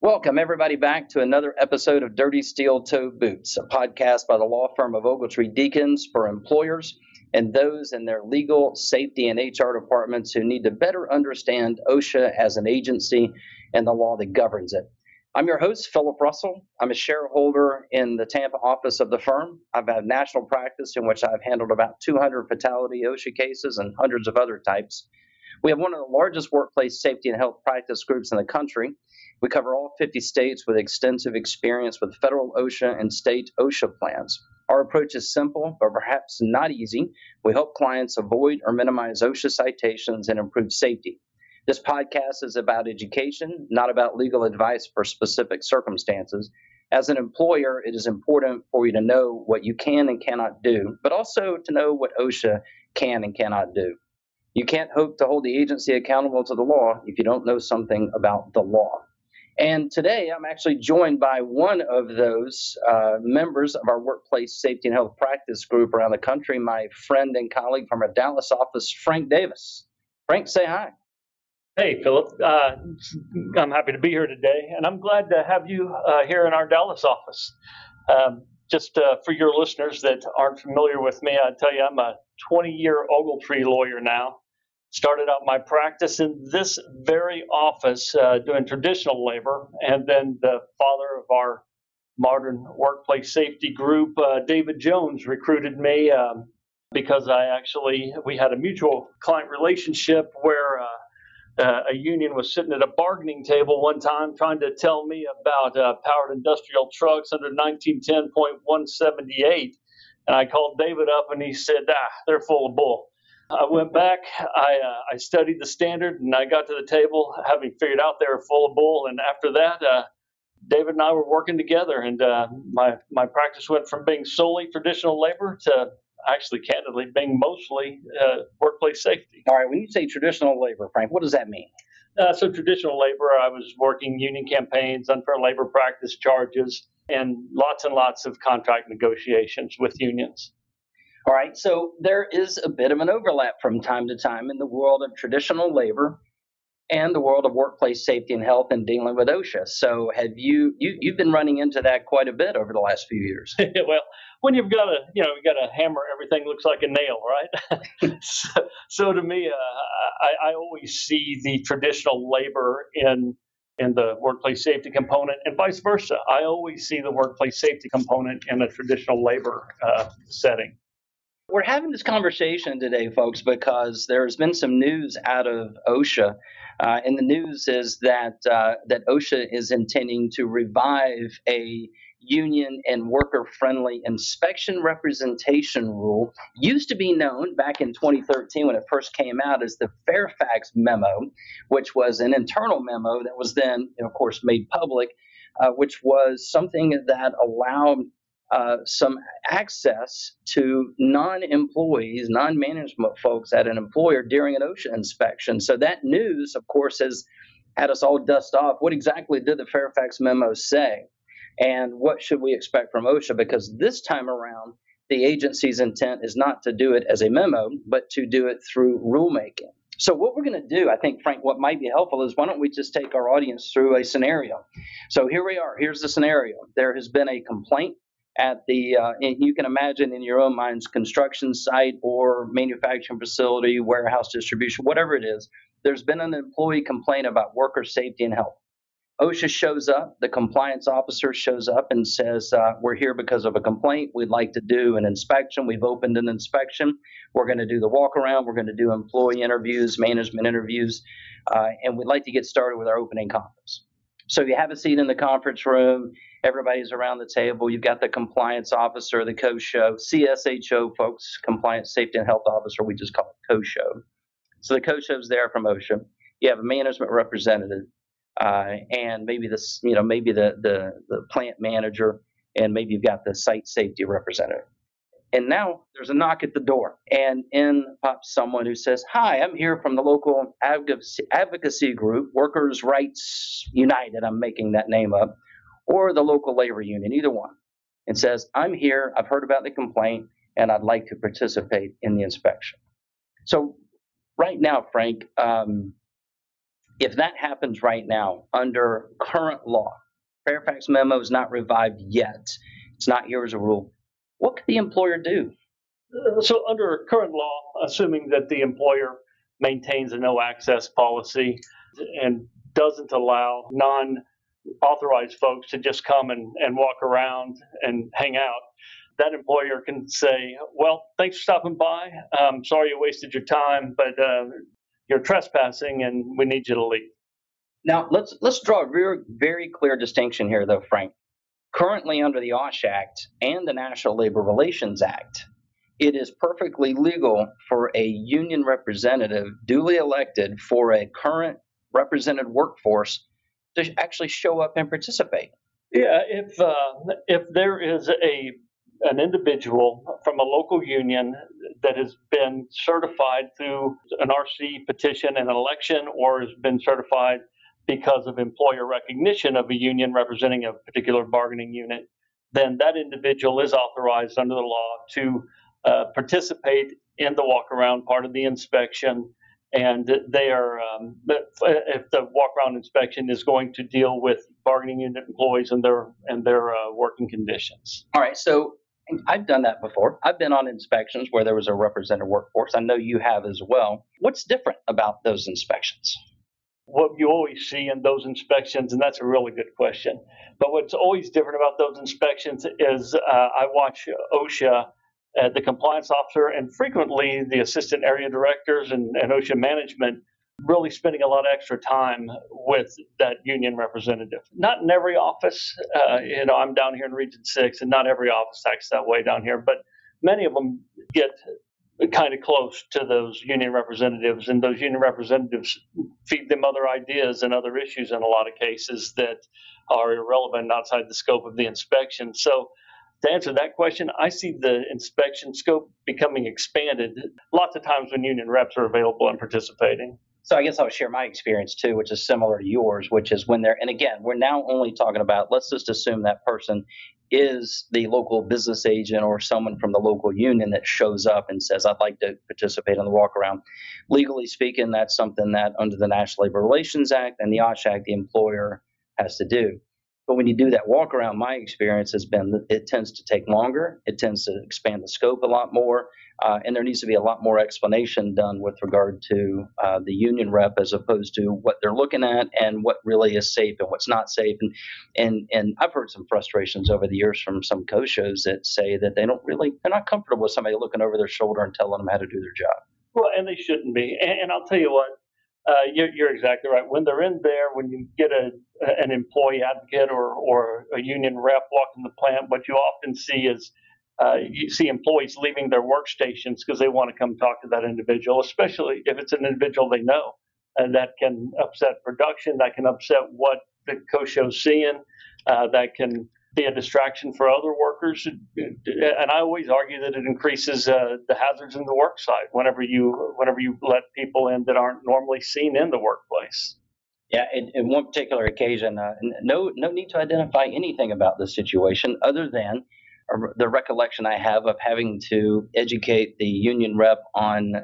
Welcome, everybody, back to another episode of Dirty Steel Toe Boots, a podcast by the law firm of Ogletree Deakins for employers and those in their legal, safety, and HR departments who need to better understand OSHA as an agency and the law that governs it. I'm your host, Philip Russell. I'm a shareholder in the Tampa office of the firm. I've had national practice in which I've handled about 200 fatality OSHA cases and hundreds of other types. We have one of the largest workplace safety and health practice groups in the country we cover all 50 states with extensive experience with federal OSHA and state OSHA plans. Our approach is simple, but perhaps not easy. We help clients avoid or minimize OSHA citations and improve safety. This podcast is about education, not about legal advice for specific circumstances. As an employer, it is important for you to know what you can and cannot do, but also to know what OSHA can and cannot do. You can't hope to hold the agency accountable to the law if you don't know something about the law. And today I'm actually joined by one of those uh, members of our workplace safety and health practice group around the country, my friend and colleague from our Dallas office, Frank Davis. Frank, say hi. Hey, Philip. Uh, I'm happy to be here today, and I'm glad to have you uh, here in our Dallas office. Um, just uh, for your listeners that aren't familiar with me, I tell you I'm a 20 year Ogletree lawyer now started out my practice in this very office uh, doing traditional labor, and then the father of our modern workplace safety group, uh, David Jones, recruited me um, because I actually we had a mutual client relationship where. Uh, uh, a union was sitting at a bargaining table one time trying to tell me about uh, powered industrial trucks under 1910.178. And I called David up and he said, ah, they're full of bull. I went back, I, uh, I studied the standard, and I got to the table having figured out they were full of bull. And after that, uh, David and I were working together, and uh, my my practice went from being solely traditional labor to actually, candidly, being mostly uh, workplace safety. All right, when you say traditional labor, Frank, what does that mean? Uh, so traditional labor, I was working union campaigns, unfair labor practice charges, and lots and lots of contract negotiations with unions. All right, so there is a bit of an overlap from time to time in the world of traditional labor and the world of workplace safety and health and dealing with OSHA. So have you, you you've been running into that quite a bit over the last few years? well, when you've got a you know you got a hammer, everything looks like a nail, right? so, so, to me, uh, I, I always see the traditional labor in in the workplace safety component, and vice versa. I always see the workplace safety component in a traditional labor uh, setting. We're having this conversation today, folks, because there's been some news out of OSHA. Uh, and the news is that uh, that OSHA is intending to revive a union and worker friendly inspection representation rule used to be known back in 2013 when it first came out as the fairfax memo which was an internal memo that was then of course made public uh, which was something that allowed uh, some access to non-employees, non-management folks at an employer during an OSHA inspection. So that news, of course, has had us all dust off. What exactly did the Fairfax memo say? And what should we expect from OSHA? Because this time around, the agency's intent is not to do it as a memo, but to do it through rulemaking. So, what we're going to do, I think, Frank, what might be helpful is why don't we just take our audience through a scenario? So, here we are. Here's the scenario there has been a complaint at the, uh, you can imagine in your own minds, construction site or manufacturing facility, warehouse distribution, whatever it is, there's been an employee complaint about worker safety and health. OSHA shows up, the compliance officer shows up and says, uh, We're here because of a complaint. We'd like to do an inspection. We've opened an inspection. We're going to do the walk around. We're going to do employee interviews, management interviews, uh, and we'd like to get started with our opening conference. So you have a seat in the conference room. Everybody's around the table. You've got the compliance officer, the co-show, CSHO folks, compliance safety and health officer. We just call it co-show. So the co-show's there from OSHA. You have a management representative. uh, and maybe this, you know, maybe the, the the plant manager, and maybe you've got the site safety representative. And now there's a knock at the door, and in pops someone who says, Hi, I'm here from the local advocacy, advocacy group, Workers' Rights United. I'm making that name up, or the local labor union, either one, and says, I'm here, I've heard about the complaint, and I'd like to participate in the inspection. So, right now, Frank, um, if that happens right now under current law, Fairfax memo is not revived yet, it's not here as a rule what could the employer do? Uh, so, under current law, assuming that the employer maintains a no access policy and doesn't allow non authorized folks to just come and, and walk around and hang out, that employer can say, Well, thanks for stopping by. Um, sorry you wasted your time, but uh, you're trespassing and we need you to leave. Now, let's, let's draw a very, very clear distinction here, though, Frank. Currently, under the OSH Act and the National Labor Relations Act, it is perfectly legal for a union representative duly elected for a current represented workforce to actually show up and participate. Yeah, if uh, if there is a an individual from a local union that has been certified through an RC petition and an election, or has been certified because of employer recognition of a union representing a particular bargaining unit, then that individual is authorized under the law to uh, participate in the walk around part of the inspection. And they are, um, if the walk around inspection is going to deal with bargaining unit employees and their and their uh, working conditions. All right. So I've done that before. I've been on inspections where there was a represented workforce. I know you have as well. What's different about those inspections? what you always see in those inspections, and that's a really good question. But what's always different about those inspections is uh, I watch OSHA, uh, the compliance officer, and frequently the assistant area directors and, and OSHA management really spending a lot of extra time with that union representative. Not in every office, uh, you know, I'm down here in Region 6, and not every office acts that way down here, but many of them get kind of close to those union representatives, and those union representatives feed them other ideas and other issues in a lot of cases that are irrelevant outside the scope of the inspection. So, to answer that question, I see the inspection scope becoming expanded lots of times when union reps are available and participating. So I guess I'll share my experience too, which is similar to yours, which is when they're, and again, we're now only talking about, let's just assume that person is the local business agent or someone from the local union that shows up and says, I'd like to participate in the walk around. Legally speaking, that's something that under the National Labor Relations Act and the OSH Act, the employer has to do. But when you do that walk around, my experience has been that it tends to take longer. It tends to expand the scope a lot more. Uh, and there needs to be a lot more explanation done with regard to uh, the union rep as opposed to what they're looking at and what really is safe and what's not safe. And and and I've heard some frustrations over the years from some co-shows that say that they don't really they're not comfortable with somebody looking over their shoulder and telling them how to do their job. Well, and they shouldn't be. And, and I'll tell you what, uh, you're, you're, exactly right. When they're in there, when you get a, an employee advocate or, or a union rep walking the plant, what you often see is uh, you see employees leaving their workstations because they want to come talk to that individual, especially if it's an individual they know. And that can upset production, that can upset what the co-show's seeing, uh, that can be a distraction for other workers. And I always argue that it increases uh, the hazards in the work site whenever you whenever you let people in that aren't normally seen in the workplace. Yeah, in, in one particular occasion, uh, no no need to identify anything about this situation other than the recollection I have of having to educate the union rep on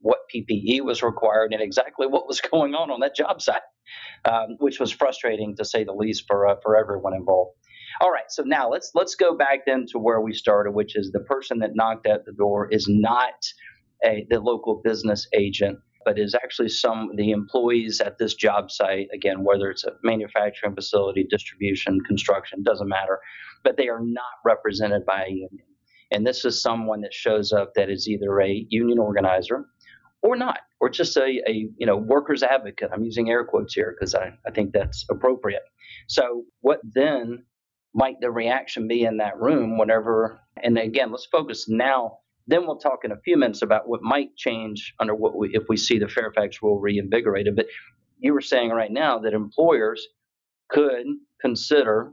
what PPE was required and exactly what was going on on that job site, um, which was frustrating to say the least for uh, for everyone involved. All right, so now let's let's go back then to where we started, which is the person that knocked at the door is not a, the local business agent but is actually some the employees at this job site again whether it's a manufacturing facility distribution construction doesn't matter but they are not represented by a union. And this is someone that shows up that is either a union organizer or not or just a, a you know workers advocate. I'm using air quotes here because I, I think that's appropriate. So what then might the reaction be in that room whenever and again let's focus now then we'll talk in a few minutes about what might change under what we, if we see the Fairfax rule reinvigorated. But you were saying right now that employers could consider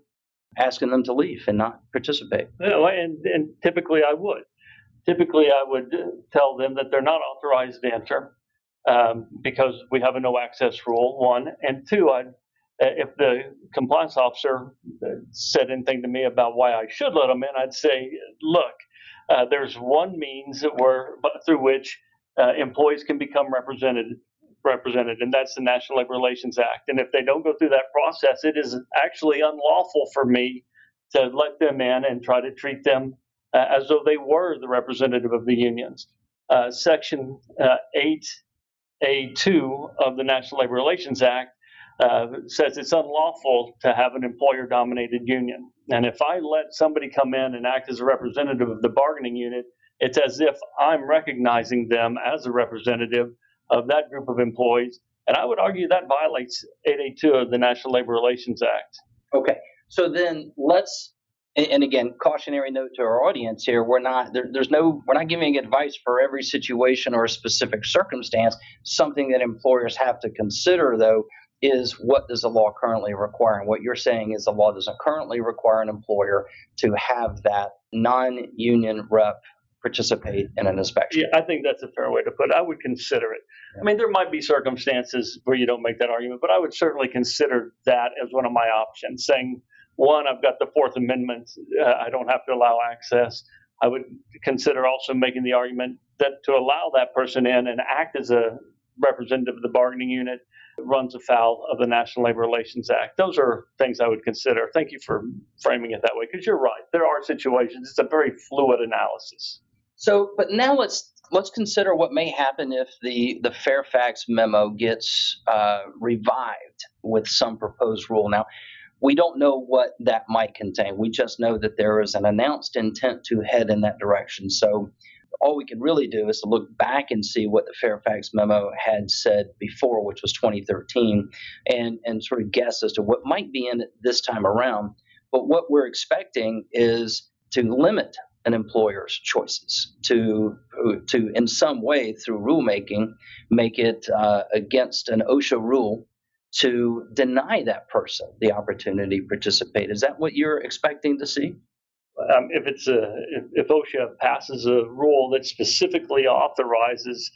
asking them to leave and not participate. No, and, and typically I would. Typically, I would tell them that they're not authorized to enter um, because we have a no access rule, one. And two, I'd, if the compliance officer said anything to me about why I should let them in, I'd say, look, uh, there's one means through which uh, employees can become represented represented, and that's the National Labor Relations Act. And if they don't go through that process, it is actually unlawful for me to let them in and try to treat them uh, as though they were the representative of the unions. Uh, Section uh, 8A2 of the National Labor Relations Act uh, says it's unlawful to have an employer dominated union. And if I let somebody come in and act as a representative of the bargaining unit, it's as if I'm recognizing them as a representative of that group of employees. And I would argue that violates 882 of the National Labor Relations Act. Okay. So then let's, and again, cautionary note to our audience here: we're not there, there's no we're not giving advice for every situation or a specific circumstance. Something that employers have to consider, though, is what does the law currently require? And what you're saying is the law doesn't currently require an employer to have that non-union rep participate in an inspection. Yeah, I think that's a fair way to put it. I would consider it. I mean, there might be circumstances where you don't make that argument, but I would certainly consider that as one of my options. Saying, one, I've got the Fourth Amendment, uh, I don't have to allow access. I would consider also making the argument that to allow that person in and act as a representative of the bargaining unit runs afoul of the National Labor Relations Act. Those are things I would consider. Thank you for framing it that way because you're right. There are situations, it's a very fluid analysis. So, but now let's let's consider what may happen if the the Fairfax memo gets uh, revived with some proposed rule. Now, we don't know what that might contain. We just know that there is an announced intent to head in that direction. So, all we can really do is to look back and see what the Fairfax memo had said before, which was 2013, and and sort of guess as to what might be in it this time around. But what we're expecting is to limit an employer's choices to to in some way through rulemaking make it uh, against an OSHA rule to deny that person the opportunity to participate. Is that what you're expecting to see? Um, if it's a if, if, OSHA passes a rule that specifically authorizes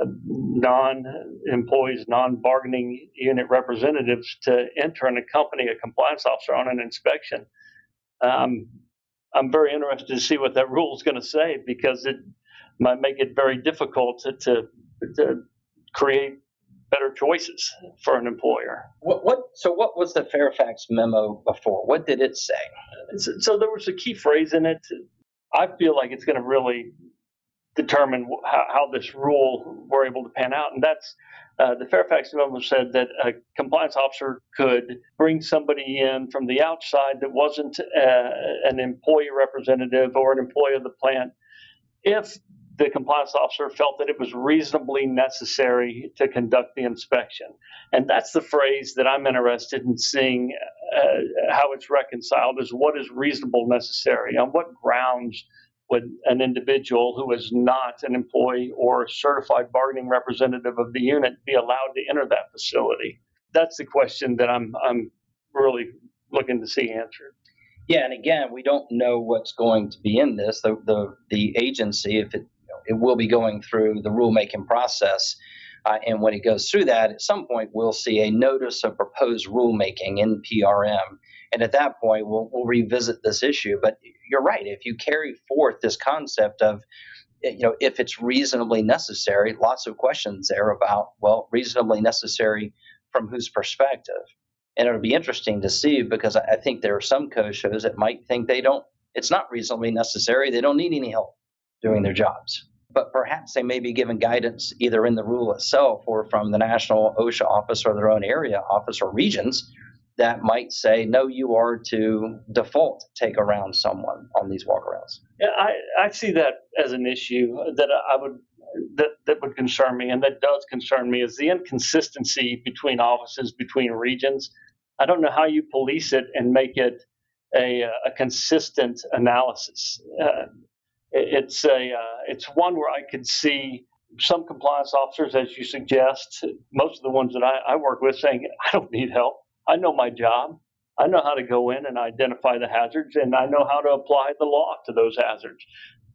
uh, non-employees, non-bargaining unit representatives to enter and accompany a compliance officer on an inspection, um, I'm very interested to see what that rule is going to say because it might make it very difficult to, to, to create better choices for an employer. What, what, so what was the Fairfax memo before? What did it say? So, so there was a key phrase in it. I feel like it's going to really determine how, how this rule were able to pan out, and that's uh, the Fairfax memo said that a compliance officer could bring somebody in from the outside that wasn't uh, an employee representative or an employee of the plant if the compliance officer felt that it was reasonably necessary to conduct the inspection. And that's the phrase that I'm interested in seeing uh, how it's reconciled is what is reasonable necessary? On what grounds would an individual who is not an employee or certified bargaining representative of the unit be allowed to enter that facility? That's the question that I'm I'm really looking to see answered. Yeah, and again, we don't know what's going to be in this. The the, the agency, if it it will be going through the rulemaking process, uh, and when it goes through that, at some point we'll see a notice of proposed rulemaking NPRM, and at that point we'll we'll revisit this issue. But you're right. If you carry forth this concept of eh, you know if it's reasonably necessary, lots of questions there about well, reasonably necessary from whose perspective. And it'll be interesting to see because I think there are some co-shows that might think they don't. It's not reasonably necessary. They don't need any help doing their jobs. But perhaps they may be given guidance either in the rule itself or from the national OSHA office or their own area office or regions that might say, no, you are to default take around someone on these walkarounds. Yeah, I, I see that as an issue that I would that, that would concern me and that does concern me is the inconsistency between offices, between regions. I don't know how you police it and make it a, a consistent analysis. Uh, it's a uh, it's one where I could see some compliance officers, as you suggest, most of the ones that I, I work with, saying, I don't need help. I know my job. I know how to go in and identify the hazards, and I know how to apply the law to those hazards.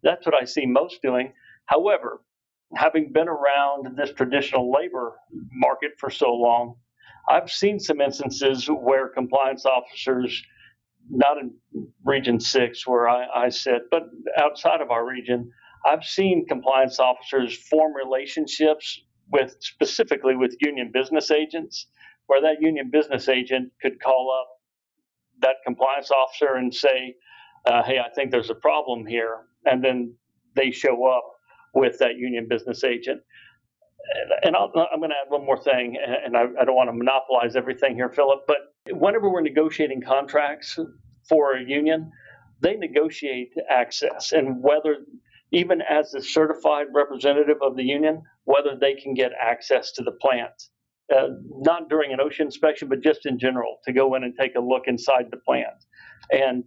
That's what I see most doing. However, having been around this traditional labor market for so long, I've seen some instances where compliance officers, not in Region 6 where I, I sit, but outside of our region, I've seen compliance officers form relationships with specifically with union business agents, where that union business agent could call up that compliance officer and say, uh, "Hey, I think there's a problem here," and then they show up with that union business agent. And i am going to add one more thing, and I, I don't want to monopolize everything here, Philip, but whenever we're negotiating contracts for a union, they negotiate access and whether even as a certified representative of the union, whether they can get access to the plant. Uh, not during an OSHA inspection, but just in general, to go in and take a look inside the plant. And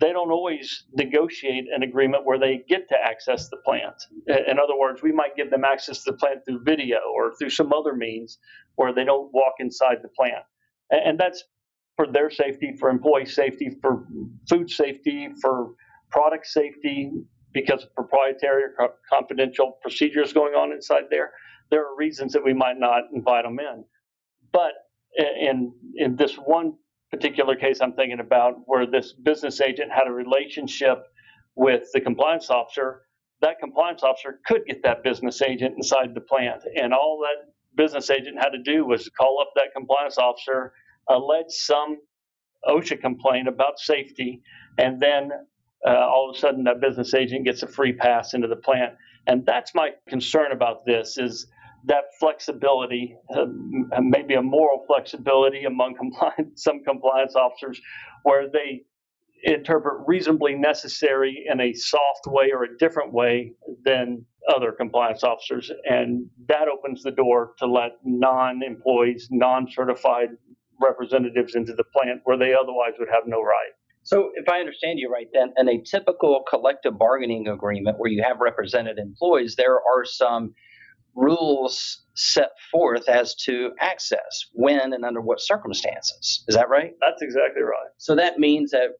they don't always negotiate an agreement where they get to access the plant. In other words, we might give them access to the plant through video or through some other means where they don't walk inside the plant. And that's for their safety, for employee safety, for food safety, for product safety, because of proprietary or confidential procedures going on inside there, there are reasons that we might not invite them in. But in in this one particular case I'm thinking about, where this business agent had a relationship with the compliance officer, that compliance officer could get that business agent inside the plant, and all that business agent had to do was call up that compliance officer, allege some OSHA complaint about safety, and then uh, all of a sudden that business agent gets a free pass into the plant. And that's my concern about this is that flexibility, uh, maybe a moral flexibility among compliance, some compliance officers, where they interpret reasonably necessary in a soft way or a different way than other compliance officers. And that opens the door to let non employees, non certified representatives into the plant where they otherwise would have no right. So, if I understand you right, then in a typical collective bargaining agreement where you have represented employees, there are some rules set forth as to access when and under what circumstances. Is that right? That's exactly right. So that means that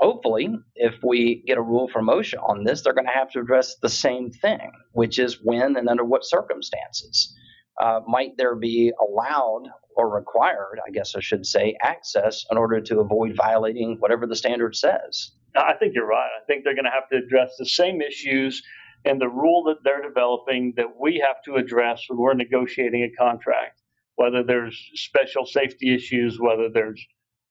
hopefully, if we get a rule from OSHA on this, they're going to have to address the same thing, which is when and under what circumstances. Uh, might there be allowed or required, I guess I should say, access in order to avoid violating whatever the standard says. I think you're right. I think they're going to have to address the same issues and the rule that they're developing that we have to address when we're negotiating a contract, whether there's special safety issues, whether there's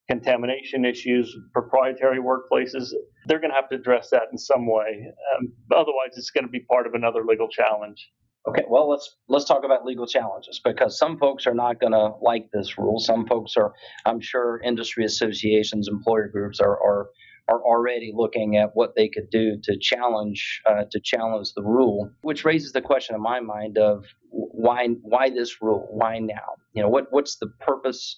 contamination issues, proprietary workplaces, they're going to have to address that in some way. Um, otherwise, it's going to be part of another legal challenge. Okay, well let's let's talk about legal challenges because some folks are not going to like this rule. Some folks are, I'm sure, industry associations, employer groups are are, are already looking at what they could do to challenge uh, to challenge the rule, which raises the question in my mind of why why this rule? Why now? You know, what what's the purpose?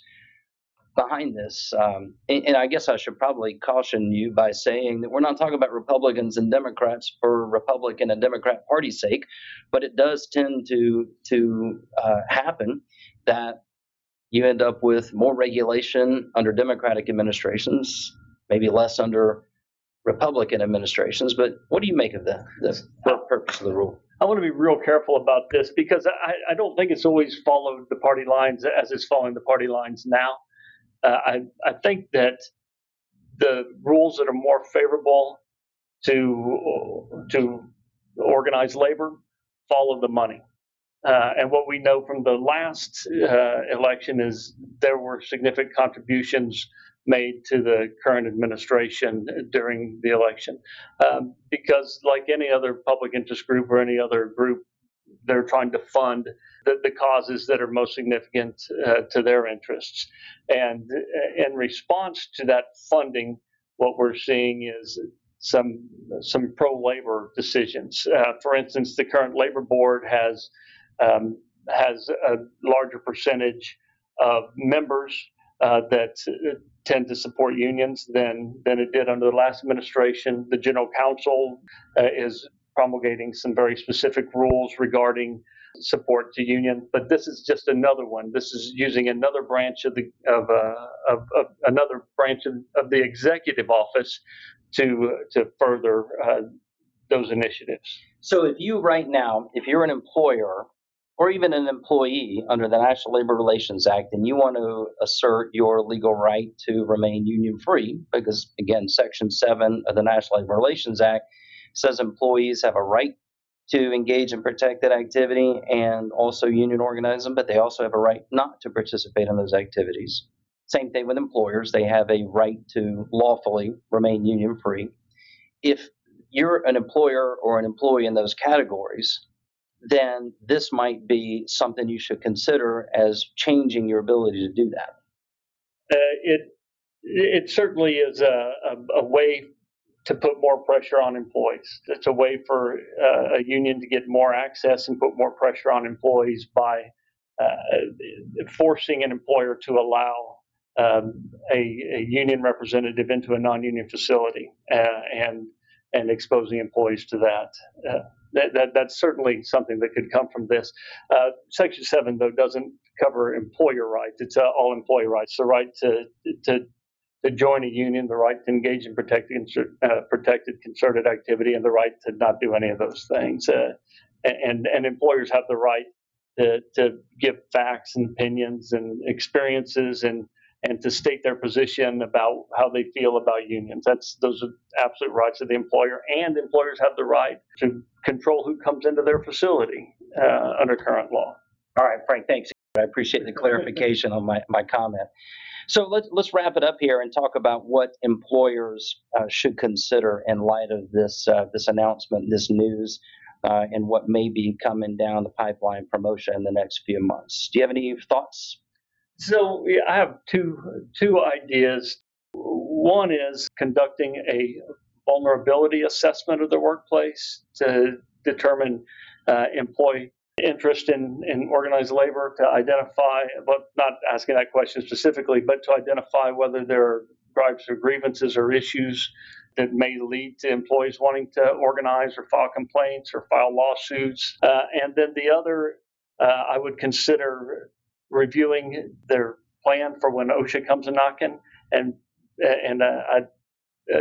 Behind this. Um, and, and, I guess I should probably caution you by saying that we're not talking about Republicans and Democrats for Republican and Democrat Party sake, but it does tend to to uh, happen that you end up with more regulation under Democratic administrations, maybe less under Republican administrations. But what do you make of the, the purpose of the rule? I want to be real careful about this because I, I don't think it's always followed the party lines as it's following the party lines now. Uh, I, I think that the rules that are more favorable to to organized labor follow the money. Uh, and what we know from the last uh, election is there were significant contributions made to the current administration during the election. Um, because, like any other public interest group or any other group, they're trying to fund the, the causes that are most significant uh, to their interests. And in response to that funding, what we're seeing is some some pro-labor decisions. Uh, for instance, the current labor board has um, has a larger percentage of members uh, that tend to support unions than than it did under the last administration. The general counsel uh, is promulgating some very specific rules regarding support to union. But this is just another one. This is using another branch of the of, uh, of, of another branch of, of, the executive office to to further uh, those initiatives. So if you right now, if you're an employer or even an employee under the National Labor Relations Act and you want to assert your legal right to remain union free, because again, Section 7 of the National Labor Relations Act says employees have a right to engage in protected activity and also union organizing, but they also have a right not to participate in those activities. Same thing with employers, they have a right to lawfully remain union free. If you're an employer or an employee in those categories, then this might be something you should consider as changing your ability to do that. Uh, it it certainly is a, a, a, way to put more pressure on employees. It's a way for uh, a union to get more access and put more pressure on employees by uh, forcing an employer to allow um, a, a, union representative into a non-union facility uh, and and exposing employees to that. Uh, that, that, that's certainly something that could come from this. Uh, Section 7, though, doesn't cover employer rights. It's uh, all employee rights. The right to, to, to join a union, the right to engage in protected, uh, protected concerted activity, and the right to not do any of those things. Uh, and, and employers have the right to, to give facts and opinions and experiences and and to state their position about how they feel about unions. That's those are absolute rights of the employer, and employers have the right to control who comes into their facility uh, under current law. All right, Frank, thanks. I appreciate the clarification on my, my comment. So let's let's wrap it up here and talk about what employers uh, should consider in light of this uh, this announcement, this news, uh, and what may be coming down the pipeline promotion in the next few months. Do you have any thoughts? So I have two two ideas. One is conducting a vulnerability assessment of the workplace to determine uh, employee interest in, in organized labor to identify, but not asking that question specifically, but to identify whether there are gripes or grievances or issues that may lead to employees wanting to organize or file complaints or file lawsuits. Uh, and then the other, uh, I would consider reviewing their plan for when OSHA comes a knocking, and and uh, I'd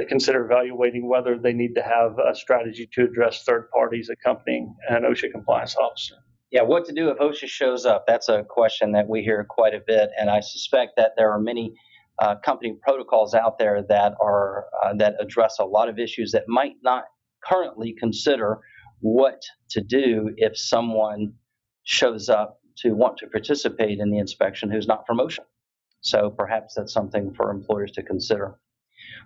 consider evaluating whether they need to have a strategy to address third parties accompanying an OSHA compliance officer. Yeah, what to do if OSHA shows up? That's a question that we hear quite a bit, and I suspect that there are many uh, company protocols out there that are uh, that address a lot of issues that might not currently consider what to do if someone shows up to want to participate in the inspection who's not from OSHA. So perhaps that's something for employers to consider.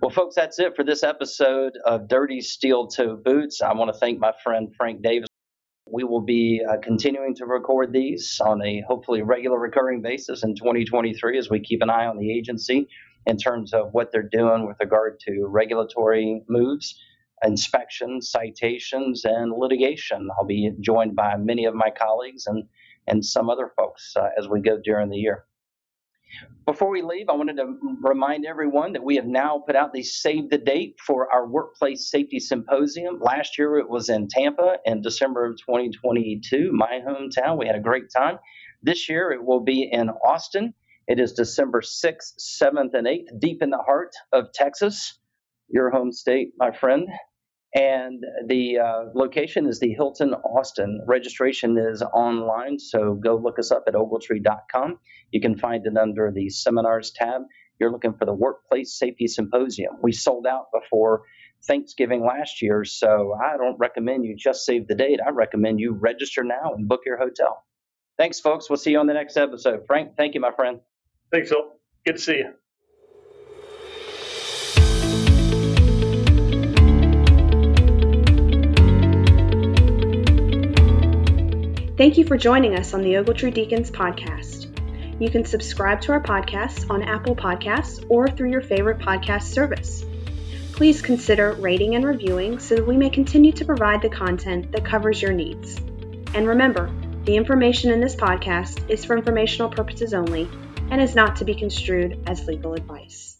Well, folks, that's it for this episode of Dirty Steel Toe Boots. I want to thank my friend Frank Davis. We will be uh, continuing to record these on a hopefully regular recurring basis in 2023 as we keep an eye on the agency in terms of what they're doing with regard to regulatory moves, inspections, citations, and litigation. I'll be joined by many of my colleagues and and some other folks uh, as we go during the year. Before we leave, I wanted to remind everyone that we have now put out the save the date for our workplace safety symposium. Last year it was in Tampa in December of 2022, my hometown. We had a great time. This year it will be in Austin. It is December 6th, 7th, and 8th, deep in the heart of Texas, your home state, my friend. And the uh, location is the Hilton Austin. Registration is online, so go look us up at ogletree.com. You can find it under the seminars tab. You're looking for the Workplace Safety Symposium. We sold out before Thanksgiving last year, so I don't recommend you just save the date. I recommend you register now and book your hotel. Thanks, folks. We'll see you on the next episode. Frank, thank you, my friend. Thanks, Phil. Good to see you. Thank you for joining us on the Ogletree Deakins podcast. You can subscribe to our podcast on Apple Podcasts or through your favorite podcast service. Please consider rating and reviewing so that we may continue to provide the content that covers your needs. And remember, the information in this podcast is for informational purposes only and is not to be construed as legal advice.